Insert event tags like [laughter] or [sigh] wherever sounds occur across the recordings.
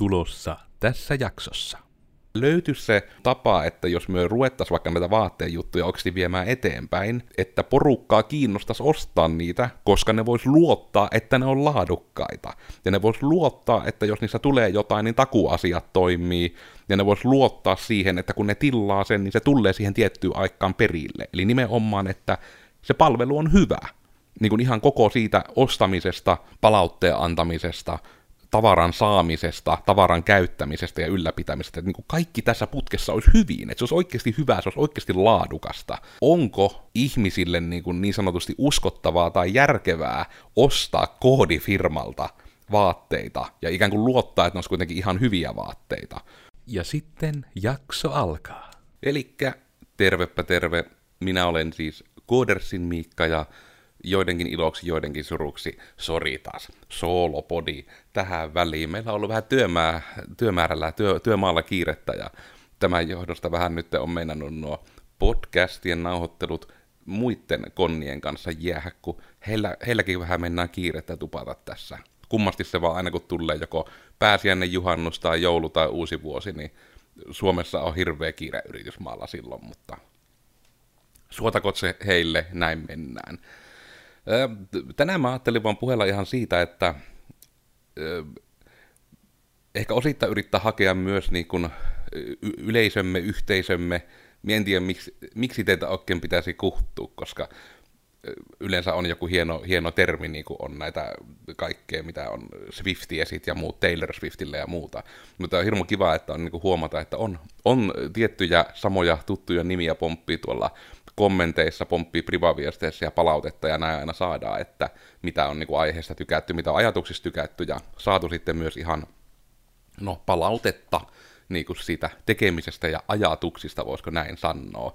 tulossa tässä jaksossa. Löytyisi se tapa, että jos me ruvettaisiin vaikka näitä vaatteen juttuja oikeasti viemään eteenpäin, että porukkaa kiinnostaisi ostaa niitä, koska ne vois luottaa, että ne on laadukkaita. Ja ne vois luottaa, että jos niissä tulee jotain, niin takuasiat toimii. Ja ne vois luottaa siihen, että kun ne tilaa sen, niin se tulee siihen tiettyyn aikaan perille. Eli nimenomaan, että se palvelu on hyvä. Niin kuin ihan koko siitä ostamisesta, palautteen antamisesta, tavaran saamisesta, tavaran käyttämisestä ja ylläpitämisestä, että niin kuin kaikki tässä putkessa olisi hyvin, että se olisi oikeasti hyvää, se olisi oikeasti laadukasta. Onko ihmisille niin, kuin niin sanotusti uskottavaa tai järkevää ostaa koodifirmalta vaatteita ja ikään kuin luottaa, että ne olisi kuitenkin ihan hyviä vaatteita? Ja sitten jakso alkaa. Elikkä tervepä terve, minä olen siis Koodersin Miikka ja joidenkin iloksi, joidenkin suruksi, sori taas, soolopodi tähän väliin. Meillä on ollut vähän työmää, työmäärällä, työ, työmaalla kiirettä ja tämän johdosta vähän nyt on meinannut nuo podcastien nauhoittelut muiden konnien kanssa jäähä, kun heillä, heilläkin vähän mennään kiirettä tupata tässä. Kummasti se vaan aina kun tulee joko pääsiäinen juhannus tai joulu tai uusi vuosi, niin Suomessa on hirveä kiire yritysmaalla silloin, mutta suotakot se heille, näin mennään. Tänään mä ajattelin vaan puhella ihan siitä, että ehkä osittain yrittää hakea myös niin kuin yleisömme, yhteisömme. Mä en tiedä, miksi, miksi teitä oikein pitäisi kuhtua, koska yleensä on joku hieno, hieno termi, niin kuin on näitä kaikkea, mitä on Swiftie ja muut, Taylor Swiftille ja muuta. Mutta on hirmu kiva, että on niin kuin huomata, että on, on tiettyjä samoja tuttuja nimiä pomppii tuolla kommenteissa, pomppii privaviesteissä ja palautetta, ja näin aina saadaan, että mitä on niin aiheesta tykätty, mitä on ajatuksista tykätty, ja saatu sitten myös ihan no, palautetta niin kuin siitä tekemisestä ja ajatuksista, voisiko näin sanoa.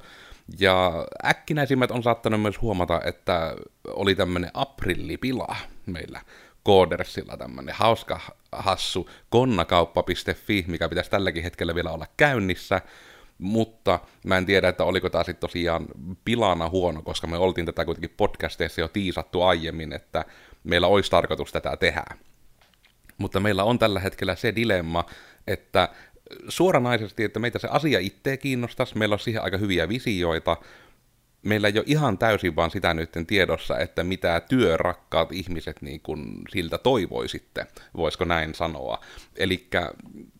Ja äkkinäisimmät on saattanut myös huomata, että oli tämmöinen aprillipila meillä Koodersilla tämmöinen hauska hassu konnakauppa.fi, mikä pitäisi tälläkin hetkellä vielä olla käynnissä, mutta mä en tiedä, että oliko tämä sitten tosiaan pilana huono, koska me oltiin tätä kuitenkin podcasteissa jo tiisattu aiemmin, että meillä olisi tarkoitus tätä tehdä. Mutta meillä on tällä hetkellä se dilemma, että suoranaisesti, että meitä se asia itse kiinnostaisi, meillä on siihen aika hyviä visioita, meillä ei ole ihan täysin vaan sitä nyt tiedossa, että mitä työrakkaat ihmiset niin kuin siltä toivoisitte, voisiko näin sanoa. Eli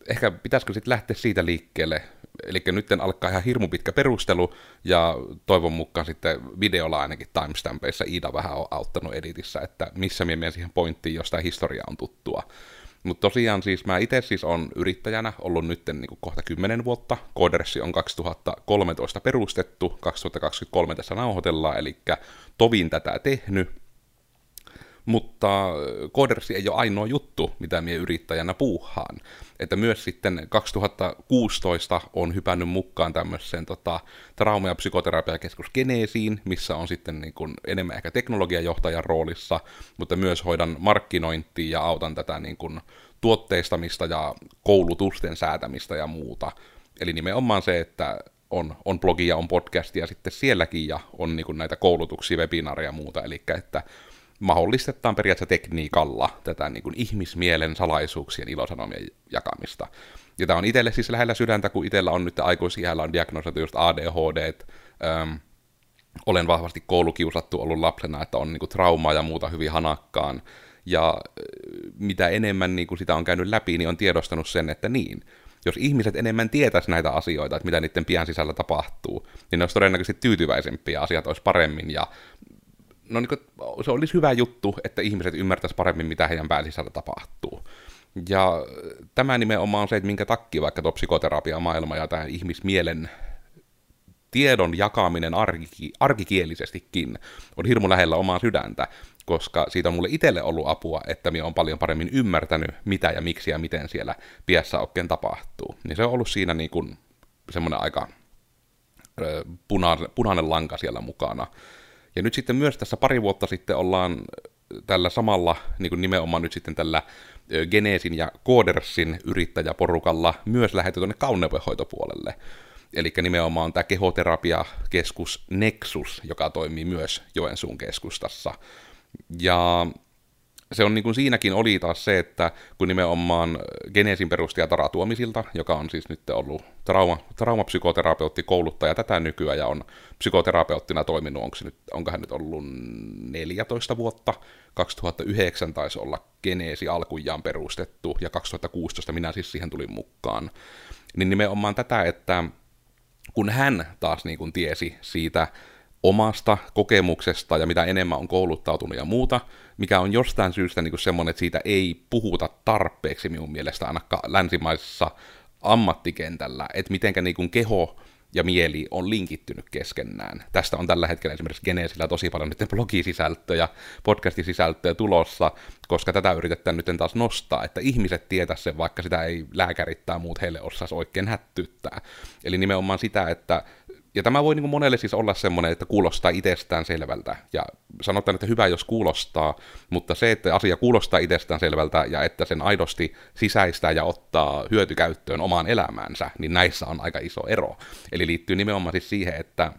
ehkä pitäisikö sitten lähteä siitä liikkeelle, eli nyt alkaa ihan hirmu pitkä perustelu, ja toivon mukaan sitten videolla ainakin timestampeissa Iida vähän on auttanut editissä, että missä minä menen siihen pointtiin, jos tämä historia on tuttua. Mutta tosiaan siis mä itse siis on yrittäjänä ollut nyt niin kohta 10 vuotta. Codersi on 2013 perustettu, 2023 tässä nauhoitellaan, eli tovin tätä tehnyt. Mutta Codersi ei ole ainoa juttu, mitä minä yrittäjänä puuhaan. Että myös sitten 2016 on hypännyt mukaan tämmöiseen tota, trauma- ja psykoterapiakeskus Geneesiin, missä on sitten niin kuin enemmän ehkä teknologiajohtajan roolissa, mutta myös hoidan markkinointia ja autan tätä niin kuin tuotteistamista ja koulutusten säätämistä ja muuta. Eli nimenomaan se, että on, on blogia, on podcastia sitten sielläkin ja on niin kuin näitä koulutuksia, webinaareja ja muuta, eli että mahdollistetaan periaatteessa tekniikalla tätä niin kuin ihmismielen salaisuuksien ilosanomien jakamista. Ja tämä on itselle siis lähellä sydäntä, kun itsellä on nyt aikuisiällä on diagnosoitu just ADHD, ähm, olen vahvasti koulukiusattu ollut lapsena, että on niin kuin traumaa ja muuta hyvin hanakkaan, ja äh, mitä enemmän niin kuin sitä on käynyt läpi, niin on tiedostanut sen, että niin, jos ihmiset enemmän tietäisi näitä asioita, että mitä niiden pian sisällä tapahtuu, niin ne olisi todennäköisesti tyytyväisempiä, asiat olisi paremmin ja no niin kuin, se olisi hyvä juttu, että ihmiset ymmärtäisivät paremmin, mitä heidän pääsisällä tapahtuu. Ja tämä nimenomaan on se, että minkä takia vaikka tuo psykoterapia maailma ja tämä ihmismielen tiedon jakaminen arki, arkikielisestikin on hirmu lähellä omaa sydäntä, koska siitä on mulle itselle ollut apua, että minä on paljon paremmin ymmärtänyt, mitä ja miksi ja miten siellä piessä oikein tapahtuu. Niin se on ollut siinä niin kuin semmoinen aika punainen, punainen lanka siellä mukana. Ja nyt sitten myös tässä pari vuotta sitten ollaan tällä samalla, niin kuin nimenomaan nyt sitten tällä Geneesin ja Codersin yrittäjäporukalla myös lähetty tuonne kauneudenhoitopuolelle. Eli nimenomaan tämä kehoterapiakeskus Nexus, joka toimii myös Joensuun keskustassa. Ja se on niin kuin siinäkin oli taas se, että kun nimenomaan Genesin perustaja Tara Tuomisilta, joka on siis nyt ollut trauma, traumapsykoterapeutti kouluttaja tätä nykyään ja on psykoterapeuttina toiminut, onko, se nyt, onko hän nyt ollut 14 vuotta, 2009 taisi olla Genesi alkujaan perustettu ja 2016 minä siis siihen tulin mukaan, niin nimenomaan tätä, että kun hän taas niin kuin tiesi siitä omasta kokemuksesta ja mitä enemmän on kouluttautunut ja muuta, mikä on jostain syystä niin semmoinen, että siitä ei puhuta tarpeeksi minun mielestä ainakaan länsimaisessa ammattikentällä, että mitenkä niin kuin keho ja mieli on linkittynyt keskenään. Tästä on tällä hetkellä esimerkiksi Geneesillä tosi paljon nyt blogisisältöjä, podcastisisältöjä tulossa, koska tätä yritetään nyt taas nostaa, että ihmiset tietää sen, vaikka sitä ei lääkärit tai muut heille osaisi oikein hättyttää. Eli nimenomaan sitä, että ja tämä voi niin monelle siis olla semmoinen, että kuulostaa itsestään selvältä. Ja sanotaan, että hyvä, jos kuulostaa, mutta se, että asia kuulostaa itsestään selvältä ja että sen aidosti sisäistää ja ottaa hyötykäyttöön omaan elämäänsä, niin näissä on aika iso ero. Eli liittyy nimenomaan siis siihen, että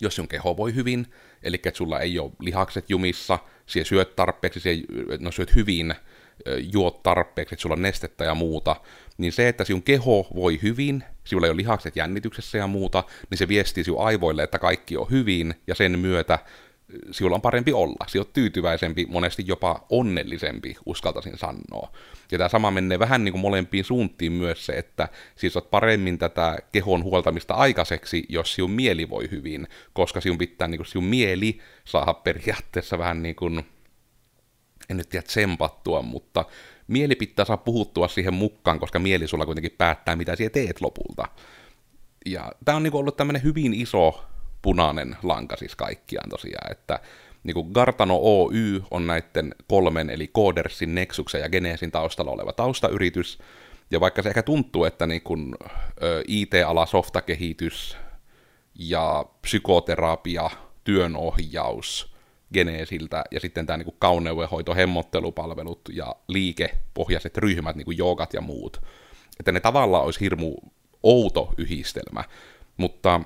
jos sun keho voi hyvin, eli että sulla ei ole lihakset jumissa, sie syöt tarpeeksi, sie, no syöt hyvin, juot tarpeeksi, että sulla on nestettä ja muuta, niin se, että sinun keho voi hyvin, sinulla ei ole lihakset jännityksessä ja muuta, niin se viestii sinun aivoille, että kaikki on hyvin, ja sen myötä sinulla on parempi olla. Sinä olet tyytyväisempi, monesti jopa onnellisempi, uskaltaisin sanoa. Ja tämä sama menee vähän niin kuin molempiin suuntiin myös se, että siis olet paremmin tätä kehon huoltamista aikaiseksi, jos sinun mieli voi hyvin, koska sinun pitää niin kuin sinun mieli saada periaatteessa vähän niin kuin, en nyt tiedä tsempattua, mutta mieli pitää saa puhuttua siihen mukaan, koska mieli sulla kuitenkin päättää, mitä siellä teet lopulta. Ja tämä on niinku ollut tämmöinen hyvin iso punainen lanka siis kaikkiaan tosiaan, että niinku Gartano Oy on näiden kolmen, eli Codersin, Nexuksen ja Genesin taustalla oleva taustayritys, ja vaikka se ehkä tuntuu, että niinku, IT-ala, softakehitys ja psykoterapia, työnohjaus – Geneesiltä, ja sitten tämä niin kauneudenhoito, hemmottelupalvelut ja liikepohjaiset ryhmät, niin kuin joogat ja muut. Että ne tavallaan olisi hirmu outo yhdistelmä, mutta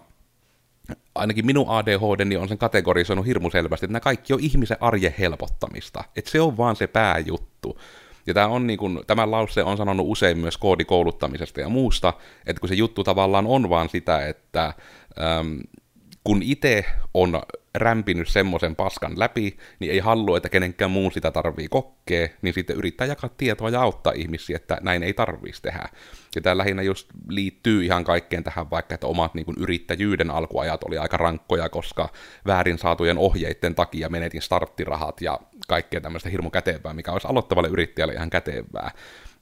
ainakin minun ADHD niin on sen kategorisoinut hirmu selvästi, että nämä kaikki on ihmisen arjen helpottamista. Että se on vaan se pääjuttu. Ja tämä on niin kuin, tämän lauseen on sanonut usein myös koodikouluttamisesta ja muusta, että kun se juttu tavallaan on vaan sitä, että äm, kun itse on rämpinyt semmoisen paskan läpi, niin ei halua, että kenenkään muun sitä tarvii kokkea, niin sitten yrittää jakaa tietoa ja auttaa ihmisiä, että näin ei tarvitsisi tehdä. Ja tämä lähinnä just liittyy ihan kaikkeen tähän, vaikka että omat niin kuin, yrittäjyyden alkuajat oli aika rankkoja, koska väärin saatujen ohjeiden takia menetin starttirahat ja kaikkea tämmöistä hirmu kätevää, mikä olisi aloittavalle yrittäjälle ihan kätevää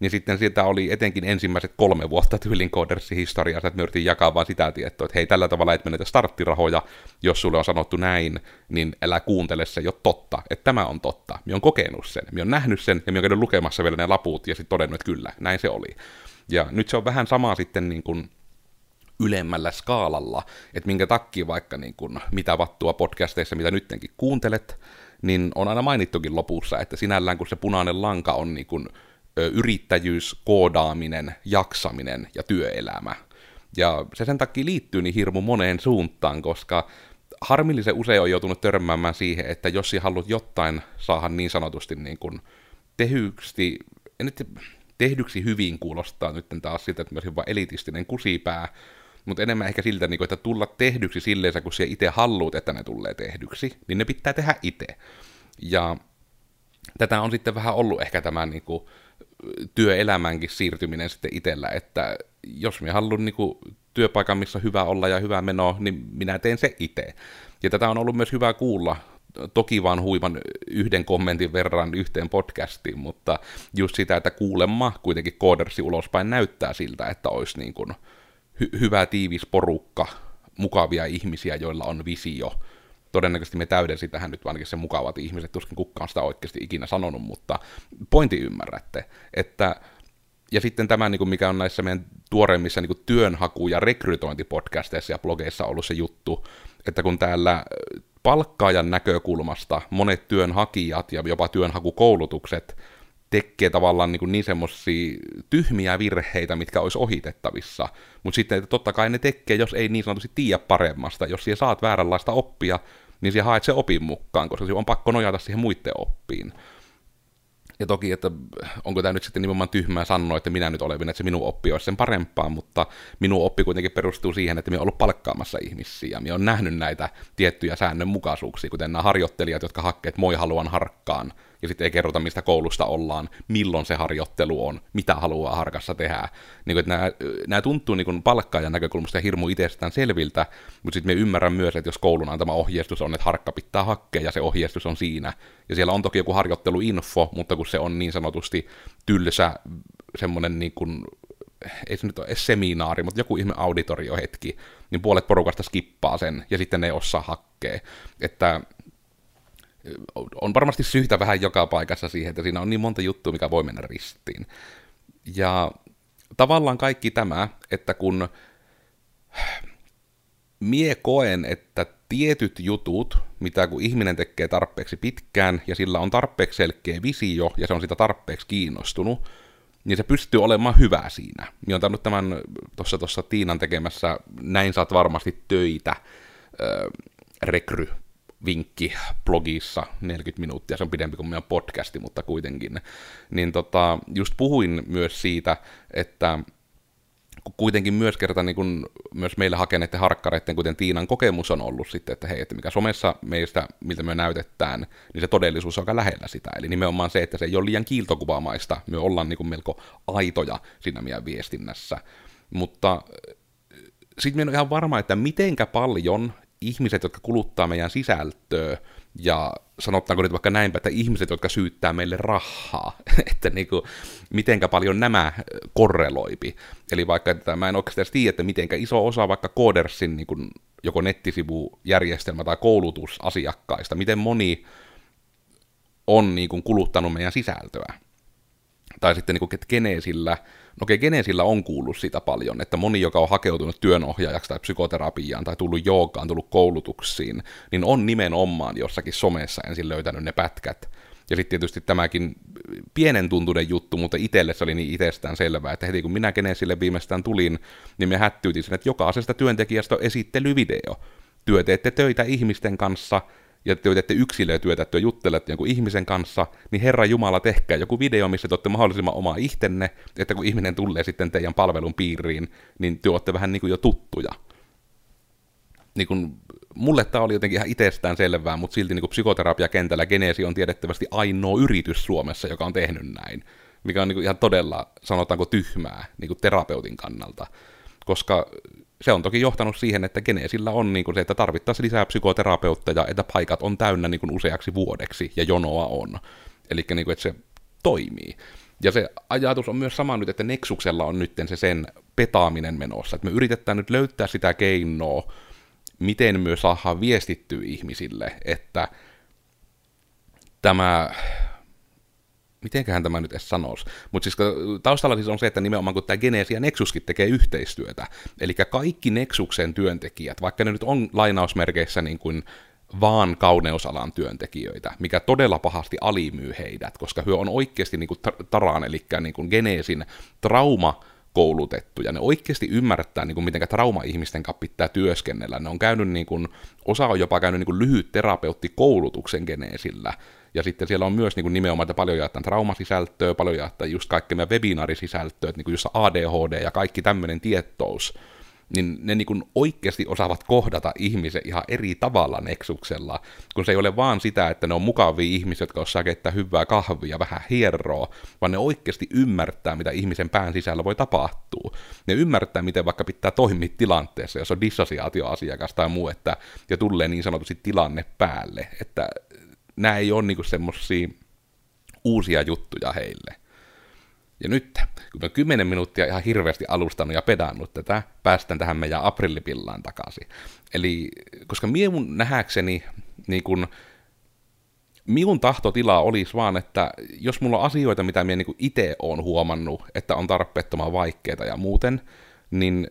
niin sitten sitä oli etenkin ensimmäiset kolme vuotta tyylin Codersin historiassa, että me yritin jakaa vaan sitä tietoa, että hei, tällä tavalla et menetä starttirahoja, jos sulle on sanottu näin, niin älä kuuntele se jo totta, että tämä on totta. Me on kokenut sen, me on nähnyt sen, ja me on käynyt lukemassa vielä ne laput, ja sitten todennut, että kyllä, näin se oli. Ja nyt se on vähän sama sitten niin kuin ylemmällä skaalalla, että minkä takia vaikka niin kuin, mitä vattua podcasteissa, mitä nyttenkin kuuntelet, niin on aina mainittukin lopussa, että sinällään kun se punainen lanka on niin kuin yrittäjyys, koodaaminen, jaksaminen ja työelämä. Ja se sen takia liittyy niin hirmu moneen suuntaan, koska harmillisen usein on joutunut törmäämään siihen, että jos sinä haluat jotain saada niin sanotusti niin kuin tehyksi, nyt tehdyksi hyvin kuulostaa nyt taas siltä, että myös vain elitistinen kusipää, mutta enemmän ehkä siltä, niin että tulla tehdyksi silleen, kun sinä itse haluat, että ne tulee tehdyksi, niin ne pitää tehdä itse. Ja tätä on sitten vähän ollut ehkä tämä niin kuin, työelämänkin siirtyminen sitten itsellä, että jos minä haluan niin kuin, työpaikan, missä hyvä olla ja hyvä meno, niin minä teen se itse. Ja tätä on ollut myös hyvä kuulla, toki vaan huiman yhden kommentin verran yhteen podcastiin, mutta just sitä, että kuulemma kuitenkin koodersi ulospäin näyttää siltä, että olisi niin kuin hy- hyvä tiivis porukka, mukavia ihmisiä, joilla on visio, todennäköisesti me täydensi tähän nyt ainakin se mukavat ihmiset, tuskin kukaan sitä oikeasti ikinä sanonut, mutta pointti ymmärrätte, että ja sitten tämä, niin mikä on näissä meidän tuoreimmissa niin työnhaku- ja rekrytointipodcasteissa ja blogeissa ollut se juttu, että kun täällä palkkaajan näkökulmasta monet työnhakijat ja jopa työnhakukoulutukset tekee tavallaan niin, niin semmoisia tyhmiä virheitä, mitkä olisi ohitettavissa. Mutta sitten että totta kai ne tekee, jos ei niin sanotusti tiedä paremmasta. Jos siellä saat vääränlaista oppia, niin siellä haet se opin mukaan, koska on pakko nojata siihen muiden oppiin. Ja toki, että onko tämä nyt sitten nimenomaan tyhmää sanoa, että minä nyt olen, että se minun oppi olisi sen parempaa, mutta minun oppi kuitenkin perustuu siihen, että minä olen ollut palkkaamassa ihmisiä, ja minä olen nähnyt näitä tiettyjä säännönmukaisuuksia, kuten nämä harjoittelijat, jotka hakkeet moi haluan harkkaan, ja sitten ei kerrota, mistä koulusta ollaan, milloin se harjoittelu on, mitä haluaa harkassa tehdä. Niin kuin, että nämä, nämä tuntuu niin kuin palkkaajan näkökulmasta hirmu itsestään selviltä, mutta sitten me ymmärrän myös, että jos koulun antama ohjeistus on, että harkka pitää hakea ja se ohjeistus on siinä, ja siellä on toki joku harjoitteluinfo, mutta kun se on niin sanotusti tylsä semmoinen niin kuin ei se nyt ole edes seminaari, mutta joku ihme auditoriohetki, niin puolet porukasta skippaa sen, ja sitten ne ei osaa hakkea. Että on varmasti syytä vähän joka paikassa siihen, että siinä on niin monta juttua, mikä voi mennä ristiin. Ja tavallaan kaikki tämä, että kun mie koen, että tietyt jutut, mitä kun ihminen tekee tarpeeksi pitkään ja sillä on tarpeeksi selkeä visio ja se on sitä tarpeeksi kiinnostunut, niin se pystyy olemaan hyvä siinä. Minä olen tannut tämän tuossa Tiinan tekemässä Näin saat varmasti töitä rekry vinkki blogissa 40 minuuttia, se on pidempi kuin meidän podcasti, mutta kuitenkin. Niin tota, just puhuin myös siitä, että kuitenkin myös kerta niin kun myös meille hakeneiden harkkareiden, kuten Tiinan kokemus on ollut sitten, että hei, että mikä somessa meistä, miltä me näytetään, niin se todellisuus on aika lähellä sitä. Eli nimenomaan se, että se ei ole liian kiiltokuvaamaista, me ollaan niin melko aitoja siinä meidän viestinnässä. Mutta sitten me en ole ihan varma, että mitenkä paljon ihmiset, jotka kuluttaa meidän sisältöä, ja sanotaanko nyt vaikka näinpä, että ihmiset, jotka syyttää meille rahaa, [laughs] että niin kuin, mitenkä paljon nämä korreloipi. Eli vaikka että mä en oikeastaan tiedä, että mitenkä iso osa vaikka Codersin niin kuin, joko nettisivujärjestelmä tai koulutusasiakkaista, miten moni on niin kuin, kuluttanut meidän sisältöä. Tai sitten niin kuin, että Geneesillä No okei, Genesillä on kuullut sitä paljon, että moni, joka on hakeutunut työnohjaajaksi tai psykoterapiaan tai tullut joogaan, tullut koulutuksiin, niin on nimenomaan jossakin somessa ensin löytänyt ne pätkät. Ja sitten tietysti tämäkin pienen tuntunen juttu, mutta itselle se oli niin itsestään selvää, että heti kun minä Genesille viimeistään tulin, niin me hättyytin sen, että jokaisesta työntekijästä on esittelyvideo. Työ teette töitä ihmisten kanssa, ja te teette yksilötyötä, te juttelette jonkun ihmisen kanssa, niin Herra Jumala, tehkää joku video, missä te olette mahdollisimman oma ihtenne, että kun ihminen tulee sitten teidän palvelun piiriin, niin te olette vähän niin kuin jo tuttuja. Niin kuin, mulle tämä oli jotenkin ihan itsestään selvää, mutta silti niin kuin psykoterapiakentällä Genesi on tiedettävästi ainoa yritys Suomessa, joka on tehnyt näin, mikä on niin kuin ihan todella, sanotaanko, tyhmää niin kuin terapeutin kannalta. Koska se on toki johtanut siihen, että Geneesillä on niin kuin se, että tarvittaisiin lisää psykoterapeutteja, että paikat on täynnä niin kuin useaksi vuodeksi, ja jonoa on. Eli niin että se toimii. Ja se ajatus on myös sama nyt, että Nexuksella on nyt se sen petaaminen menossa. Että me yritetään nyt löytää sitä keinoa, miten myös saadaan viestittyä ihmisille, että tämä mitenköhän tämä nyt edes sanoisi, mutta siis taustalla siis on se, että nimenomaan kun tämä Genesis ja Nexuskin tekee yhteistyötä, eli kaikki Nexuksen työntekijät, vaikka ne nyt on lainausmerkeissä niin kuin vaan kauneusalan työntekijöitä, mikä todella pahasti alimyy heidät, koska hyö on oikeasti niin kuin Taran, eli niin kuin Genesin trauma koulutettu, ja ne oikeasti ymmärtää, niin kuin, miten trauma-ihmisten kanssa pitää työskennellä. Ne on käynyt, niin kuin, osa on jopa käynyt niin kuin, lyhyt terapeuttikoulutuksen geneesillä, ja sitten siellä on myös niin kuin nimenomaan, että paljon jaetaan traumasisältöä, paljon jaetaan just kaikkea meidän webinaarisisältöä, niin kuin just ADHD ja kaikki tämmöinen tietous, niin ne niin kuin oikeasti osaavat kohdata ihmisen ihan eri tavalla Nexuksella, kun se ei ole vaan sitä, että ne on mukavia ihmisiä, jotka osaa keittää hyvää kahvia vähän hieroa, vaan ne oikeasti ymmärtää, mitä ihmisen pään sisällä voi tapahtua. Ne ymmärtää, miten vaikka pitää toimia tilanteessa, jos on dissosiaatioasiakas tai muu, että, ja tulee niin sanotusti tilanne päälle, että nämä ei ole niinku semmosia uusia juttuja heille. Ja nyt, kun mä kymmenen minuuttia ihan hirveästi alustanut ja pedannut tätä, päästään tähän meidän aprillipillaan takaisin. Eli, koska minun nähäkseni, niin kun, minun tahtotila olisi vaan, että jos mulla on asioita, mitä minä niin itse olen huomannut, että on tarpeettoman vaikeita ja muuten, niin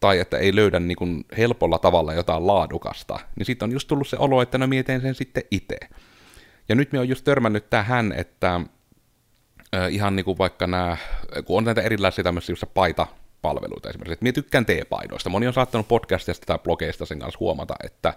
tai että ei löydä niin kuin helpolla tavalla jotain laadukasta, niin sitten on just tullut se olo, että no mietin sen sitten itse. Ja nyt me on just törmännyt tähän, että ihan niin kuin vaikka nämä, kun on näitä erilaisia tämmöisiä just paita-palveluita esimerkiksi, että minä tykkään T-paidoista. Moni on saattanut podcastista tai blogeista sen kanssa huomata, että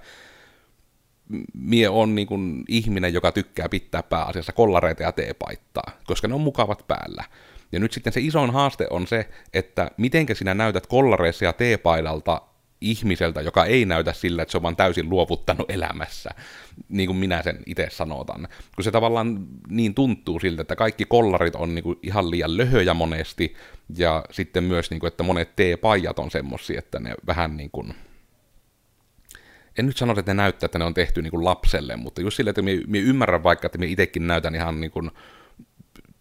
mie on niin kuin ihminen, joka tykkää pitää pääasiassa kollareita ja teepaittaa, koska ne on mukavat päällä. Ja nyt sitten se isoin haaste on se, että mitenkä sinä näytät kollareissa ja teepaidalta ihmiseltä, joka ei näytä sillä, että se on vaan täysin luovuttanut elämässä, niin kuin minä sen itse sanotan. Kun se tavallaan niin tuntuu siltä, että kaikki kollarit on niin kuin ihan liian löhöjä monesti, ja sitten myös, niin kuin, että monet teepaijat on semmosia, että ne vähän niin kuin, en nyt sano, että ne näyttää, että ne on tehty niin kuin lapselle, mutta just sille, että minä ymmärrän vaikka, että minä itsekin näytän ihan niin kuin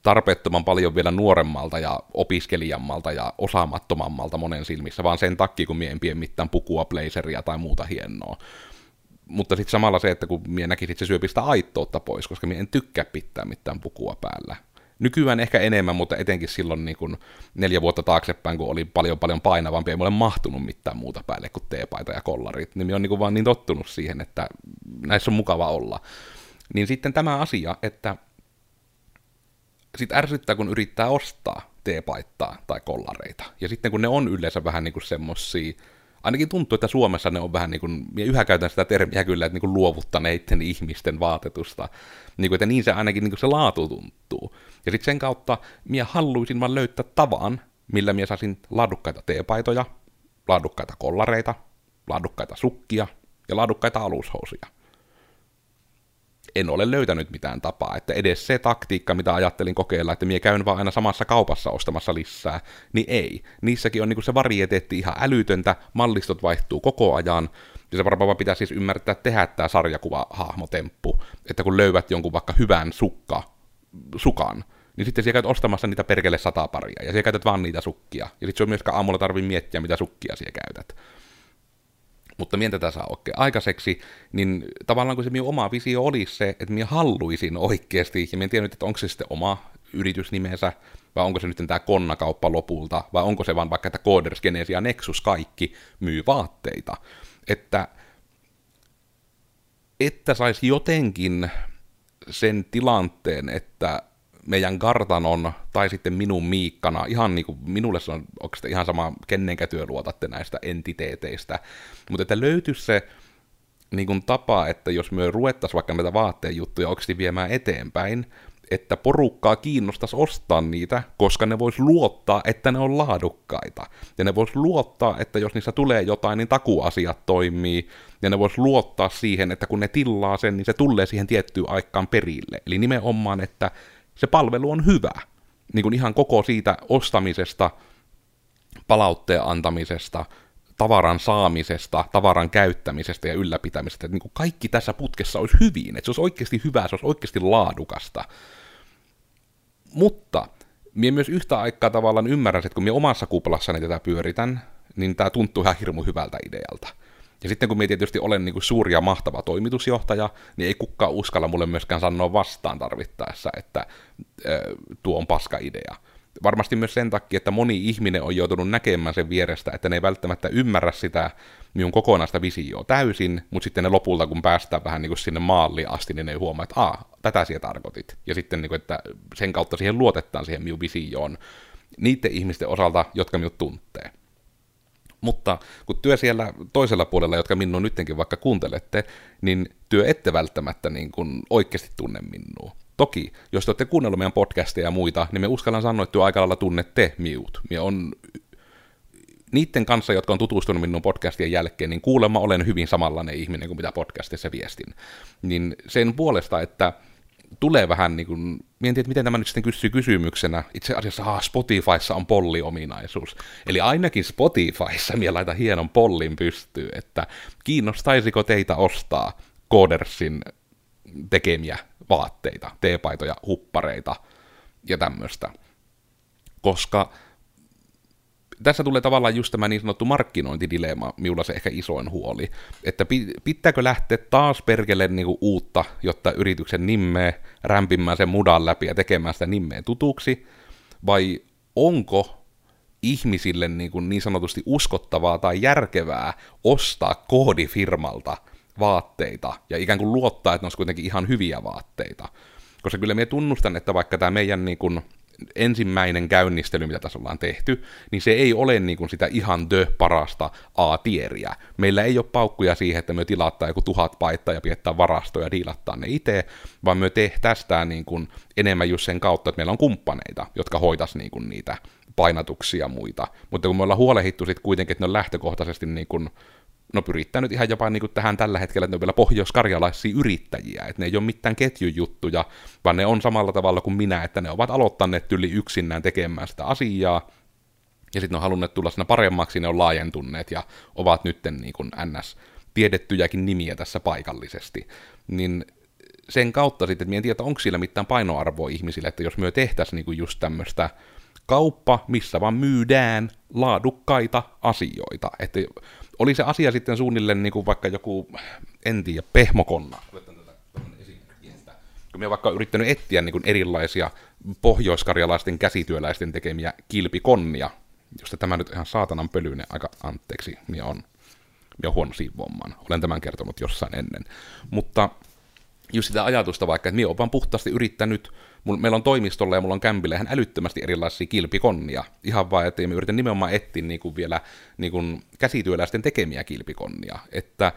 tarpeettoman paljon vielä nuoremmalta ja opiskelijammalta ja osaamattomammalta monen silmissä, vaan sen takia, kun mie en pien mitään pukua, blazeria tai muuta hienoa. Mutta sitten samalla se, että kun mie näkisin, että se syö pistää aittoutta pois, koska mie en tykkää pitää mitään pukua päällä. Nykyään ehkä enemmän, mutta etenkin silloin niin kun neljä vuotta taaksepäin, kun oli paljon paljon painavampi, ei mulle mahtunut mitään muuta päälle kuin teepaita ja kollarit, niin on niin vaan niin tottunut siihen, että näissä on mukava olla. Niin sitten tämä asia, että sitten ärsyttää, kun yrittää ostaa teepaittaa tai kollareita. Ja sitten kun ne on yleensä vähän niin kuin semmosia, ainakin tuntuu, että Suomessa ne on vähän niin kuin, ja yhä käytän sitä termiä kyllä, että niin kuin luovuttaneiden ihmisten vaatetusta, niin kuin, että niin se ainakin niin kuin se laatu tuntuu. Ja sitten sen kautta minä haluaisin vaan löytää tavan, millä minä saisin laadukkaita teepaitoja, laadukkaita kollareita, laadukkaita sukkia ja laadukkaita alushousuja en ole löytänyt mitään tapaa, että edes se taktiikka, mitä ajattelin kokeilla, että minä käyn vaan aina samassa kaupassa ostamassa lisää, niin ei. Niissäkin on niinku se varieteetti ihan älytöntä, mallistot vaihtuu koko ajan, ja se varmaan pitää siis ymmärtää tehdä tämä sarjakuva-hahmotemppu, että kun löydät jonkun vaikka hyvän sukka, sukan, niin sitten siellä käyt ostamassa niitä perkele sata paria, ja siellä käytät vaan niitä sukkia, ja sitten se on myöskään aamulla tarvii miettiä, mitä sukkia siellä käytät mutta mien tätä saa oikein aikaiseksi, niin tavallaan kun se minun oma visio olisi se, että minä halluisin oikeasti, ja minä en tiedä nyt, että onko se sitten oma yritysnimensä, vai onko se nyt tämä konnakauppa lopulta, vai onko se vaan vaikka, että Coders, Genesis ja Nexus kaikki myy vaatteita. Että, että saisi jotenkin sen tilanteen, että meidän kartanon tai sitten minun Miikkana, ihan niin kuin, minulle se on oikeastaan ihan sama, kenenkä työ luotatte näistä entiteeteistä, mutta että löytyisi se niin kuin tapa, että jos me ruvettaisiin vaikka näitä vaatteen juttuja oikeasti viemään eteenpäin, että porukkaa kiinnostaisi ostaa niitä, koska ne vois luottaa, että ne on laadukkaita. Ja ne vois luottaa, että jos niissä tulee jotain, niin takuasiat toimii. Ja ne vois luottaa siihen, että kun ne tilaa sen, niin se tulee siihen tiettyyn aikaan perille. Eli nimenomaan, että se palvelu on hyvä. Niin kuin ihan koko siitä ostamisesta, palautteen antamisesta, tavaran saamisesta, tavaran käyttämisestä ja ylläpitämisestä. Että niin kuin kaikki tässä putkessa olisi hyvin, että se olisi oikeasti hyvää, se olisi oikeasti laadukasta. Mutta minä myös yhtä aikaa tavallaan ymmärrän, että kun minä omassa kuplassani tätä pyöritän, niin tämä tuntuu ihan hirmu hyvältä idealta. Ja sitten kun minä tietysti olen niin kuin suuri ja mahtava toimitusjohtaja, niin ei kukaan uskalla mulle myöskään sanoa vastaan tarvittaessa, että äh, tuo on paska idea. Varmasti myös sen takia, että moni ihminen on joutunut näkemään sen vierestä, että ne ei välttämättä ymmärrä sitä minun kokonaista visioa täysin, mutta sitten ne lopulta, kun päästään vähän niin kuin sinne maalliin asti, niin ne ei huomaa, että Aa, tätä siellä tarkoitit. Ja sitten, niin kuin, että sen kautta siihen luotetaan siihen minun visioon niiden ihmisten osalta, jotka minut tuntee. Mutta kun työ siellä toisella puolella, jotka minun nytkin vaikka kuuntelette, niin työ ette välttämättä niin kuin oikeasti tunne minua. Toki, jos te olette kuunnellut meidän podcasteja ja muita, niin me uskallan sanoa, että aika lailla tunnette miut. Me on niiden kanssa, jotka on tutustunut minun podcastien jälkeen, niin kuulemma olen hyvin samanlainen ihminen kuin mitä podcastissa viestin. Niin sen puolesta, että tulee vähän niin kuin, mietin, että miten tämä nyt sitten kysyy kysymyksenä. Itse asiassa ah, Spotifyssa on polliominaisuus. Eli ainakin Spotifyssa minä laitan hienon pollin pystyy, että kiinnostaisiko teitä ostaa Codersin tekemiä vaatteita, teepaitoja, huppareita ja tämmöistä. Koska tässä tulee tavallaan just tämä niin sanottu markkinointidilemma, minulla se ehkä isoin huoli, että pitääkö lähteä taas perkele niinku uutta, jotta yrityksen nimeä rämpimään sen mudan läpi ja tekemään sitä nimeä tutuksi, vai onko ihmisille niin, kuin niin sanotusti uskottavaa tai järkevää ostaa koodifirmalta vaatteita ja ikään kuin luottaa, että ne olisi kuitenkin ihan hyviä vaatteita. Koska kyllä me tunnustan, että vaikka tämä meidän niin kuin ensimmäinen käynnistely, mitä tässä ollaan tehty, niin se ei ole niin kuin sitä ihan the parasta A-tieriä. Meillä ei ole paukkuja siihen, että me tilattaa joku tuhat paittaa ja piettää varastoja ja diilattaa ne itse, vaan me tehtästään niin kuin enemmän just sen kautta, että meillä on kumppaneita, jotka hoitas niin kuin niitä painatuksia ja muita. Mutta kun me ollaan huolehittu sitten kuitenkin, että ne on lähtökohtaisesti niin kuin no pyrittää nyt ihan jopa niin kuin tähän tällä hetkellä, että ne on vielä pohjoiskarjalaisia yrittäjiä, että ne ei ole mitään ketjujuttuja, vaan ne on samalla tavalla kuin minä, että ne ovat aloittaneet yli yksinään tekemään sitä asiaa, ja sitten ne on halunneet tulla siinä paremmaksi, ne on laajentuneet ja ovat nyt niin kuin ns. tiedettyjäkin nimiä tässä paikallisesti. Niin sen kautta sitten, että en tiedä, onko siellä mitään painoarvoa ihmisille, että jos me tehtäisiin niin kuin just tämmöistä kauppa, missä vaan myydään laadukkaita asioita. Että oli se asia sitten suunnilleen niin kuin vaikka joku, en tiedä, pehmokonna. Kun me vaikka yrittänyt etsiä niin kuin erilaisia pohjoiskarjalaisten käsityöläisten tekemiä kilpikonnia, josta tämä nyt ihan saatanan pölyinen, aika anteeksi, niin on, minä on huono siivoamaan. Olen tämän kertonut jossain ennen. Mutta just sitä ajatusta vaikka, että minä olen vaan puhtaasti yrittänyt meillä on toimistolla ja mulla on kämpillä ihan älyttömästi erilaisia kilpikonnia. Ihan vaan, että me yritän nimenomaan etsiä niin kuin vielä niin kuin käsityöläisten tekemiä kilpikonnia. Että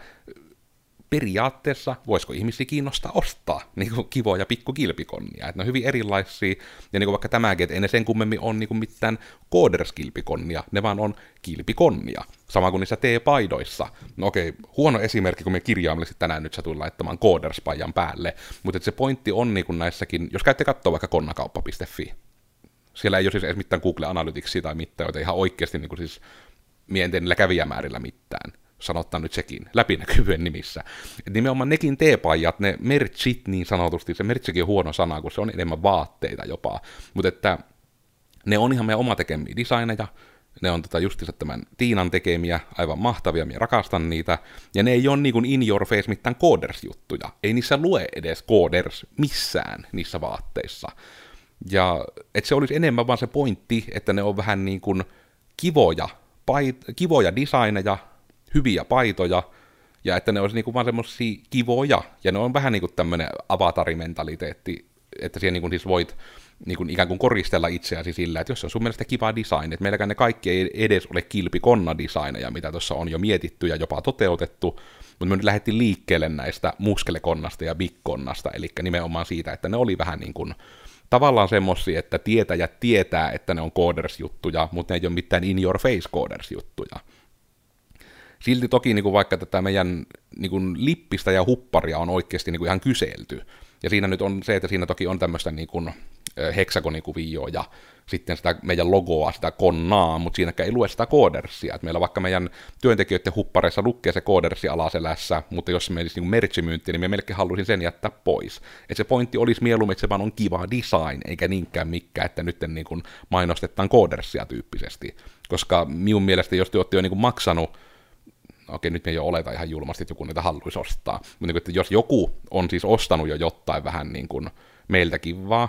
periaatteessa voisiko ihmisiä kiinnostaa ostaa niin kuin kivoja pikkukilpikonnia. Että ne on hyvin erilaisia, ja niin kuin vaikka tämäkin, että ei ne sen kummemmin ole niin kuin mitään kooders-kilpikonnia, ne vaan on kilpikonnia. Sama kuin niissä T-paidoissa. No okei, huono esimerkki, kun me kirjaimellisesti tänään nyt satuin laittamaan kooderspaijan päälle, mutta se pointti on niin kuin näissäkin, jos käytte katsoa vaikka konnakauppa.fi, siellä ei ole siis edes mitään Google Analyticsia tai mitään, joita ihan oikeasti niin kuin siis mienten niillä kävijämäärillä mitään sanotaan nyt sekin, läpinäkyvyyden nimissä. Et nimenomaan nekin teepajat, ne merchit niin sanotusti, se merchikin on huono sana, kun se on enemmän vaatteita jopa, mutta että ne on ihan meidän oma tekemiä designeja, ne on tota justiinsa tämän Tiinan tekemiä, aivan mahtavia, minä rakastan niitä, ja ne ei ole niin in your face mitään coders-juttuja, ei niissä lue edes coders missään niissä vaatteissa. Ja että se olisi enemmän vaan se pointti, että ne on vähän niin kuin kivoja, pait, kivoja designeja, hyviä paitoja, ja että ne olisi niinku vaan semmoisia kivoja, ja ne on vähän niinku tämmöinen avatarimentaliteetti, että siellä niinku siis voit niinku ikään kuin koristella itseäsi sillä, että jos se on sun mielestä kiva design, että meilläkään ne kaikki ei edes ole kilpikonna designeja, mitä tuossa on jo mietitty ja jopa toteutettu, mutta me nyt lähdettiin liikkeelle näistä muskelekonnasta ja bikkonnasta, eli nimenomaan siitä, että ne oli vähän niin kuin tavallaan semmosia, että tietäjät tietää, että ne on coders-juttuja, mutta ne ei ole mitään in your face coders-juttuja. Silti toki niin kuin vaikka tätä meidän niin kuin lippistä ja hupparia on oikeasti niin kuin ihan kyselty. Ja siinä nyt on se, että siinä toki on tämmöistä niin kuin heksagonikuvioa ja sitten sitä meidän logoa, sitä konnaa, mutta siinäkään ei lue sitä koodersia. Et meillä vaikka meidän työntekijöiden huppareissa lukee se koodersi alaselässä, mutta jos se menisi niin merchimyynti, niin me melkein halusin sen jättää pois. Et se pointti olisi mieluummin, että se vaan on kiva design, eikä niinkään mikään, että nyt niin kuin mainostetaan koodersia tyyppisesti. Koska minun mielestä, jos te olette jo niin kuin maksanut okei, nyt me ole oleta ihan julmasti, että joku niitä haluaisi ostaa. Mutta niin että jos joku on siis ostanut jo jotain vähän niin kuin meiltäkin vaan,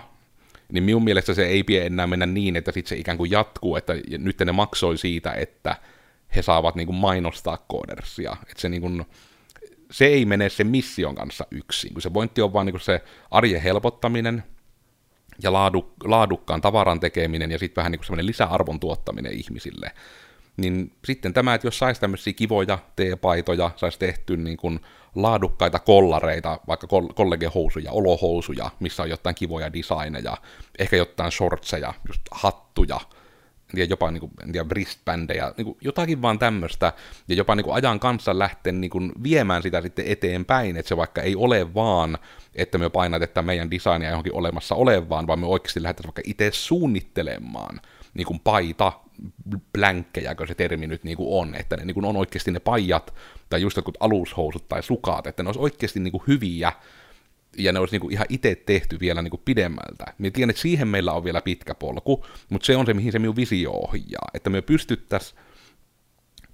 niin minun mielestä se ei pidä enää mennä niin, että sitten se ikään kuin jatkuu, että nyt ne maksoi siitä, että he saavat niin kuin mainostaa koodersia. Että se, niin kuin, se ei mene sen mission kanssa yksin, kun se pointti on vaan niin kuin se arjen helpottaminen ja laadu, laadukkaan tavaran tekeminen ja sitten vähän niin kuin semmoinen lisäarvon tuottaminen ihmisille niin sitten tämä, että jos saisi tämmöisiä kivoja teepaitoja, saisi tehty niin kuin laadukkaita kollareita, vaikka kollegehousuja, olohousuja, missä on jotain kivoja designeja, ehkä jotain shortseja, just hattuja, ja jopa niin kuin, tiedä, wristbändejä, niin kuin jotakin vaan tämmöistä, ja jopa niin kuin ajan kanssa lähteä niin kuin viemään sitä sitten eteenpäin, että se vaikka ei ole vaan, että me painatetaan meidän designia johonkin olemassa olevaan, vaan me oikeasti lähdetään vaikka itse suunnittelemaan niin kuin paita, blänkkejäkö se termi nyt niin kuin on, että ne niin kuin on oikeasti ne pajat, tai just jotkut alushousut tai sukat, että ne olisi oikeasti niin kuin hyviä, ja ne olisi niin kuin ihan itse tehty vielä niin kuin pidemmältä. Minä tiedän, että siihen meillä on vielä pitkä polku, mutta se on se, mihin se minun visio ohjaa, että me pystyttäisiin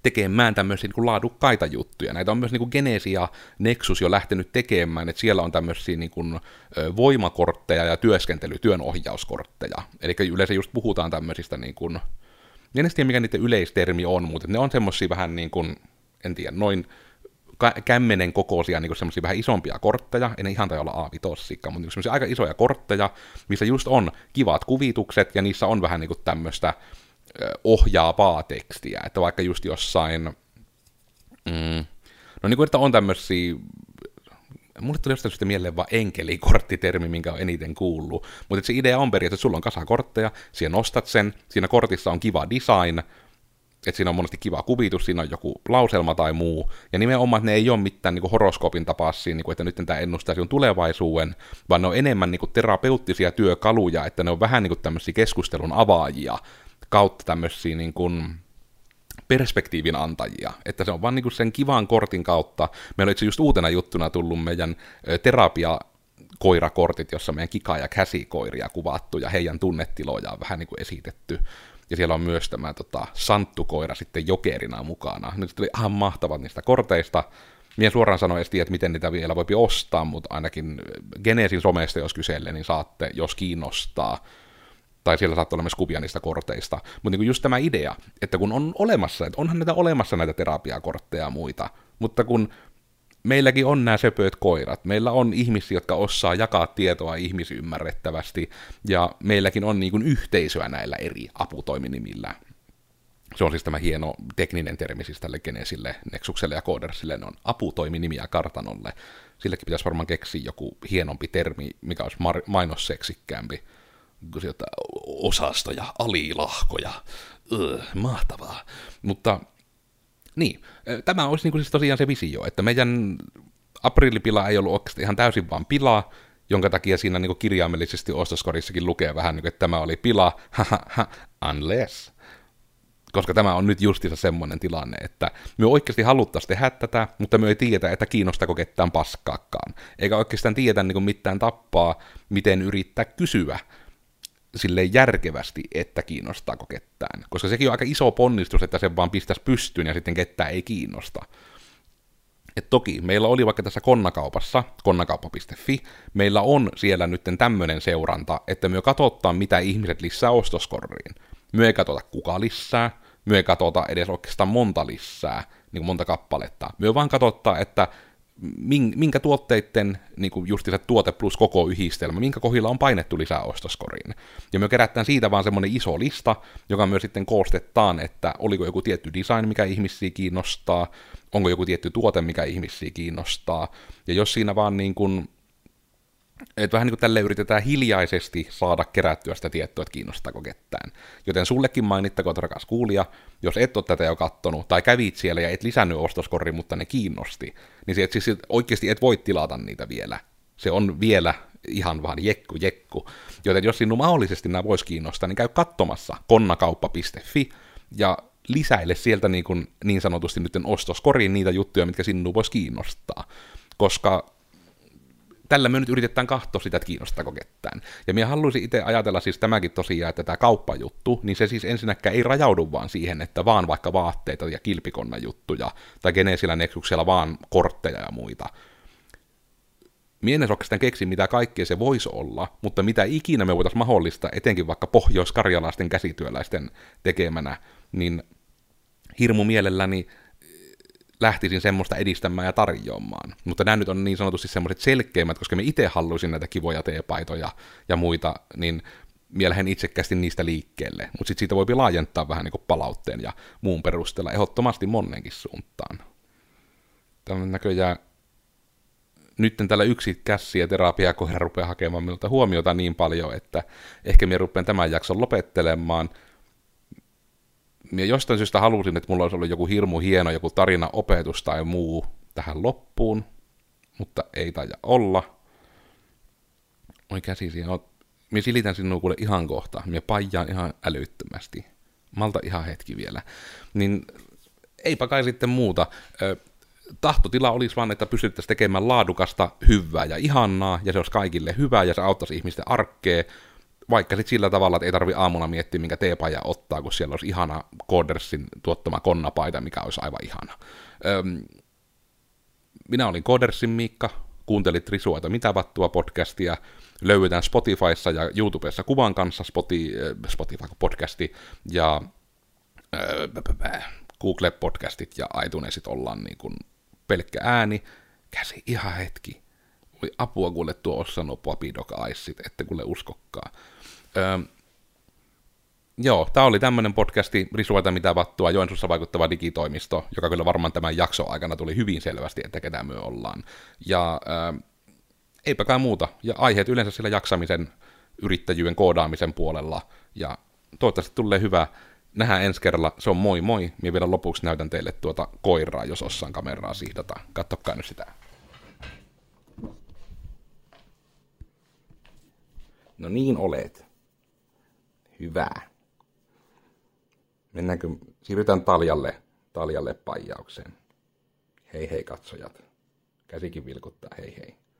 tekemään tämmöisiä niin kuin laadukkaita juttuja. Näitä on myös niin kuin Genesi ja Nexus jo lähtenyt tekemään, että siellä on tämmöisiä niin kuin, voimakortteja ja työskentely, työnohjauskortteja. Eli yleensä just puhutaan tämmöisistä, niin kuin, en tiedä mikä niiden yleistermi on, mutta ne on semmoisia vähän niin kuin, en tiedä, noin kämmenen kokoisia niin semmoisia vähän isompia kortteja, ei ne ihan tai olla a mutta niin semmoisia aika isoja kortteja, missä just on kivat kuvitukset, ja niissä on vähän niin tämmöistä ohjaavaa tekstiä, että vaikka just jossain, mm, no niin kuin, että on tämmöisiä mulle tuli jostain syystä mieleen vaan enkelikorttitermi, minkä on eniten kuullut. Mutta se idea on periaatteessa, että sulla on kasa kortteja, nostat sen, siinä kortissa on kiva design, että siinä on monesti kiva kuvitus, siinä on joku lauselma tai muu, ja nimenomaan, ne ei ole mitään niin kuin horoskoopin siinä, niin kuin, että nyt tämä ennustaisi on tulevaisuuden, vaan ne on enemmän niin kuin terapeuttisia työkaluja, että ne on vähän niin kuin tämmöisiä keskustelun avaajia kautta tämmöisiä niin kuin, perspektiivin antajia, että se on vaan niin sen kivan kortin kautta. Meillä on itse just uutena juttuna tullut meidän terapia koirakortit, jossa meidän kika- ja käsikoiria kuvattu ja heidän tunnetiloja on vähän niin kuin esitetty. Ja siellä on myös tämä tota, santtukoira sitten jokerina mukana. Nyt tuli ihan mahtavat niistä korteista. Mie suoraan sanoen että miten niitä vielä voi ostaa, mutta ainakin Genesin somesta, jos kyselle, niin saatte, jos kiinnostaa tai siellä saattaa olla myös kuvia niistä korteista. Mutta niin just tämä idea, että kun on olemassa, että onhan näitä olemassa näitä terapiakortteja ja muita, mutta kun meilläkin on nämä söpöt koirat, meillä on ihmisiä, jotka osaa jakaa tietoa ihmisymmärrettävästi, ja meilläkin on niin kuin yhteisöä näillä eri aputoiminimillä. Se on siis tämä hieno tekninen termi siis tälle Genesille, Nexukselle ja Codersille, ne on aputoiminimiä kartanolle. Sillekin pitäisi varmaan keksiä joku hienompi termi, mikä olisi mainosseksikkäämpi sieltä osastoja, alilahkoja. Öö, mahtavaa. Mutta niin, tämä olisi niin kuin siis tosiaan se visio, että meidän aprillipila ei ollut oikeasti ihan täysin vaan pila, jonka takia siinä niin kirjaimellisesti ostoskorissakin lukee vähän, niin kuin, että tämä oli pila, [laughs] unless. Koska tämä on nyt justiinsa semmoinen tilanne, että me oikeasti haluttaisiin tehdä tätä, mutta me ei tiedä, että kiinnostaako ketään paskaakaan. Eikä oikeastaan tiedä niin mitään tappaa, miten yrittää kysyä sille järkevästi, että kiinnostaako ketään. Koska sekin on aika iso ponnistus, että se vaan pistäisi pystyyn ja sitten ketään ei kiinnosta. Et toki, meillä oli vaikka tässä konnakaupassa, konnakauppa.fi, meillä on siellä nyt tämmöinen seuranta, että me katsotaan, mitä ihmiset lisää ostoskorriin. Me ei katsota kuka lisää, me ei katsota edes oikeastaan monta lisää, niin kuin monta kappaletta. Me vaan katsottaa, että minkä tuotteiden niin kuin just se tuote plus koko yhdistelmä, minkä kohdilla on painettu lisää ostoskoriin. Ja me kerätään siitä vaan semmoinen iso lista, joka myös sitten koostetaan, että oliko joku tietty design, mikä ihmisiä kiinnostaa, onko joku tietty tuote, mikä ihmisiä kiinnostaa. Ja jos siinä vaan niin kuin että vähän niin kuin tälle yritetään hiljaisesti saada kerättyä sitä tietoa, että kiinnostaako ketään. Joten sullekin mainittakoon, rakas kuulija, jos et ole tätä jo kattonut, tai kävit siellä ja et lisännyt ostoskoriin, mutta ne kiinnosti, niin se, et siis oikeasti et voi tilata niitä vielä. Se on vielä ihan vaan jekku jekku. Joten jos sinun mahdollisesti nämä voisi kiinnostaa, niin käy katsomassa konnakauppa.fi ja lisäile sieltä niin, kuin, niin sanotusti nyt ostoskoriin niitä juttuja, mitkä sinun voisi kiinnostaa. Koska tällä me nyt yritetään katsoa sitä, että kiinnostaako ketään. Ja minä haluaisin itse ajatella siis tämäkin tosiaan, että tämä kauppajuttu, niin se siis ensinnäkään ei rajaudu vaan siihen, että vaan vaikka vaatteita ja kilpikonna juttuja, tai Genesillä Nexuksella vaan kortteja ja muita. Mie oikeastaan keksi, mitä kaikkea se voisi olla, mutta mitä ikinä me voitaisiin mahdollista, etenkin vaikka pohjoiskarjalaisten käsityöläisten tekemänä, niin hirmu mielelläni lähtisin semmoista edistämään ja tarjoamaan. Mutta nämä nyt on niin sanotusti semmoiset selkeimmät, koska me itse haluaisin näitä kivoja teepaitoja ja muita, niin mielehen itsekästi niistä liikkeelle. Mutta sitten siitä voi laajentaa vähän niin palautteen ja muun perusteella ehdottomasti monenkin suuntaan. Tämä näköjään nyt tällä yksi kässi ja terapiakoira rupeaa hakemaan minulta huomiota niin paljon, että ehkä minä rupean tämän jakson lopettelemaan – minä jostain syystä halusin, että mulla olisi ollut joku hirmu hieno joku tarina, opetus tai muu tähän loppuun, mutta ei taida olla. Oi käsi siinä on. Minä silitän sinua kuule ihan kohta. Minä pajaan ihan älyttömästi. Malta ihan hetki vielä. Niin eipä kai sitten muuta. tahtotila olisi vaan, että pystyttäisiin tekemään laadukasta, hyvää ja ihannaa, ja se olisi kaikille hyvää, ja se auttaisi ihmisten arkea, vaikka sitten sillä tavalla, että ei tarvi aamuna miettiä, minkä teepaja ottaa, kun siellä olisi ihana Codersin tuottama konnapaita, mikä olisi aivan ihana. Öm, minä olin Codersin Miikka, kuuntelit Risuaita mitä vattua podcastia, löydetään Spotifyssa ja YouTubessa kuvan kanssa Spotify, Spotify podcasti ja Google podcastit ja iTunesit ollaan niin kuin pelkkä ääni, käsi ihan hetki. Oli apua kuule tuo Ossano Papidok Aissit, ette kuule uskokkaa. Öö, joo, tämä oli tämmöinen podcasti Risuilta mitä vattua, Joensuussa vaikuttava digitoimisto, joka kyllä varmaan tämän jakson aikana tuli hyvin selvästi, että ketä me ollaan. Ja öö, eipä kai muuta. Ja aiheet yleensä sillä jaksamisen, yrittäjyyden, koodaamisen puolella. Ja toivottavasti tulee hyvä nähdään ensi kerralla. Se on moi moi. Minä vielä lopuksi näytän teille tuota koiraa, jos osaan kameraa siidata. Kattokaa nyt sitä. No niin olet. Hyvä. Mennäänkö, siirrytään Taljalle, Taljalle paijaukseen. Hei hei katsojat. Käsikin vilkuttaa, hei hei.